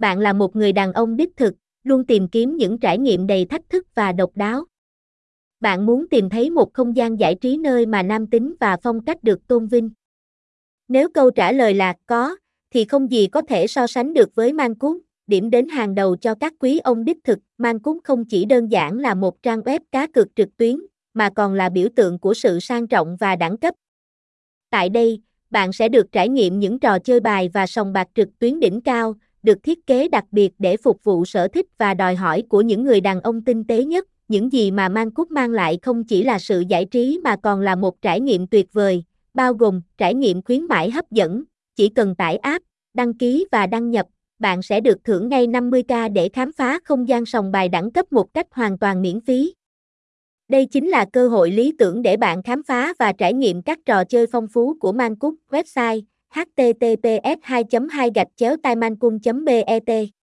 bạn là một người đàn ông đích thực, luôn tìm kiếm những trải nghiệm đầy thách thức và độc đáo. Bạn muốn tìm thấy một không gian giải trí nơi mà nam tính và phong cách được tôn vinh. Nếu câu trả lời là có, thì không gì có thể so sánh được với Mang Cút, điểm đến hàng đầu cho các quý ông đích thực. Mang Cút không chỉ đơn giản là một trang web cá cược trực tuyến, mà còn là biểu tượng của sự sang trọng và đẳng cấp. Tại đây, bạn sẽ được trải nghiệm những trò chơi bài và sòng bạc trực tuyến đỉnh cao, được thiết kế đặc biệt để phục vụ sở thích và đòi hỏi của những người đàn ông tinh tế nhất. Những gì mà mang Cút mang lại không chỉ là sự giải trí mà còn là một trải nghiệm tuyệt vời, bao gồm trải nghiệm khuyến mãi hấp dẫn. Chỉ cần tải app, đăng ký và đăng nhập, bạn sẽ được thưởng ngay 50k để khám phá không gian sòng bài đẳng cấp một cách hoàn toàn miễn phí. Đây chính là cơ hội lý tưởng để bạn khám phá và trải nghiệm các trò chơi phong phú của Mang Cúc Website https 2 2 gạch chéo taimancung bet